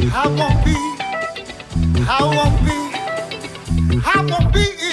I won't be, I won't be, I won't be.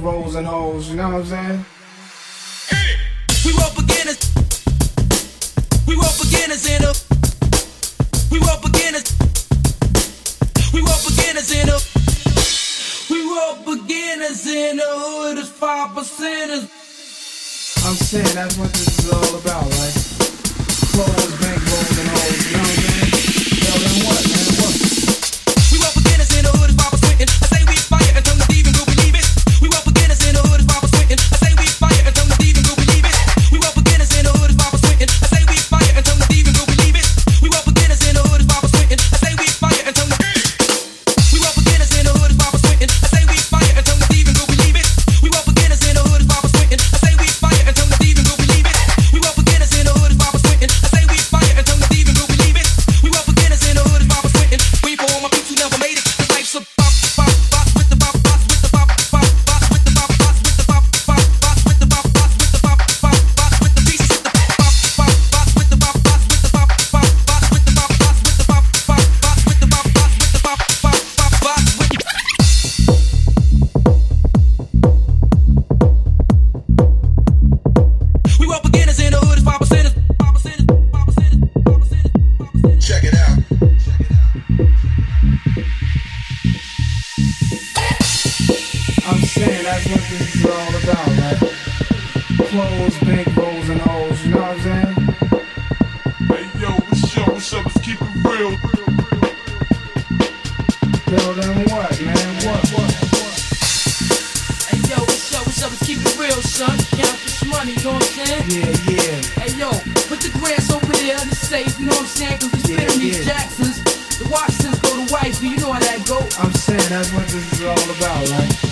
rolls and hoes, you know what I'm saying? We were beginners. We were beginners in a. We were beginners. We were beginners in a. We were beginners in the hood as five percenters. I'm saying that's what this is all about, right? Close real. Tell them what, man? What, what, what? Hey yo, what's up, what's up? Let's keep it real, son. Count this money, you know what I'm saying? Yeah, yeah. Hey yo, put the grants over there in the safe, you know what I'm saying? Cause we Yeah, spitting these yeah. Jacksons. The Washingtons go to wifey, you know how that go. I'm saying that's what this is all about, right?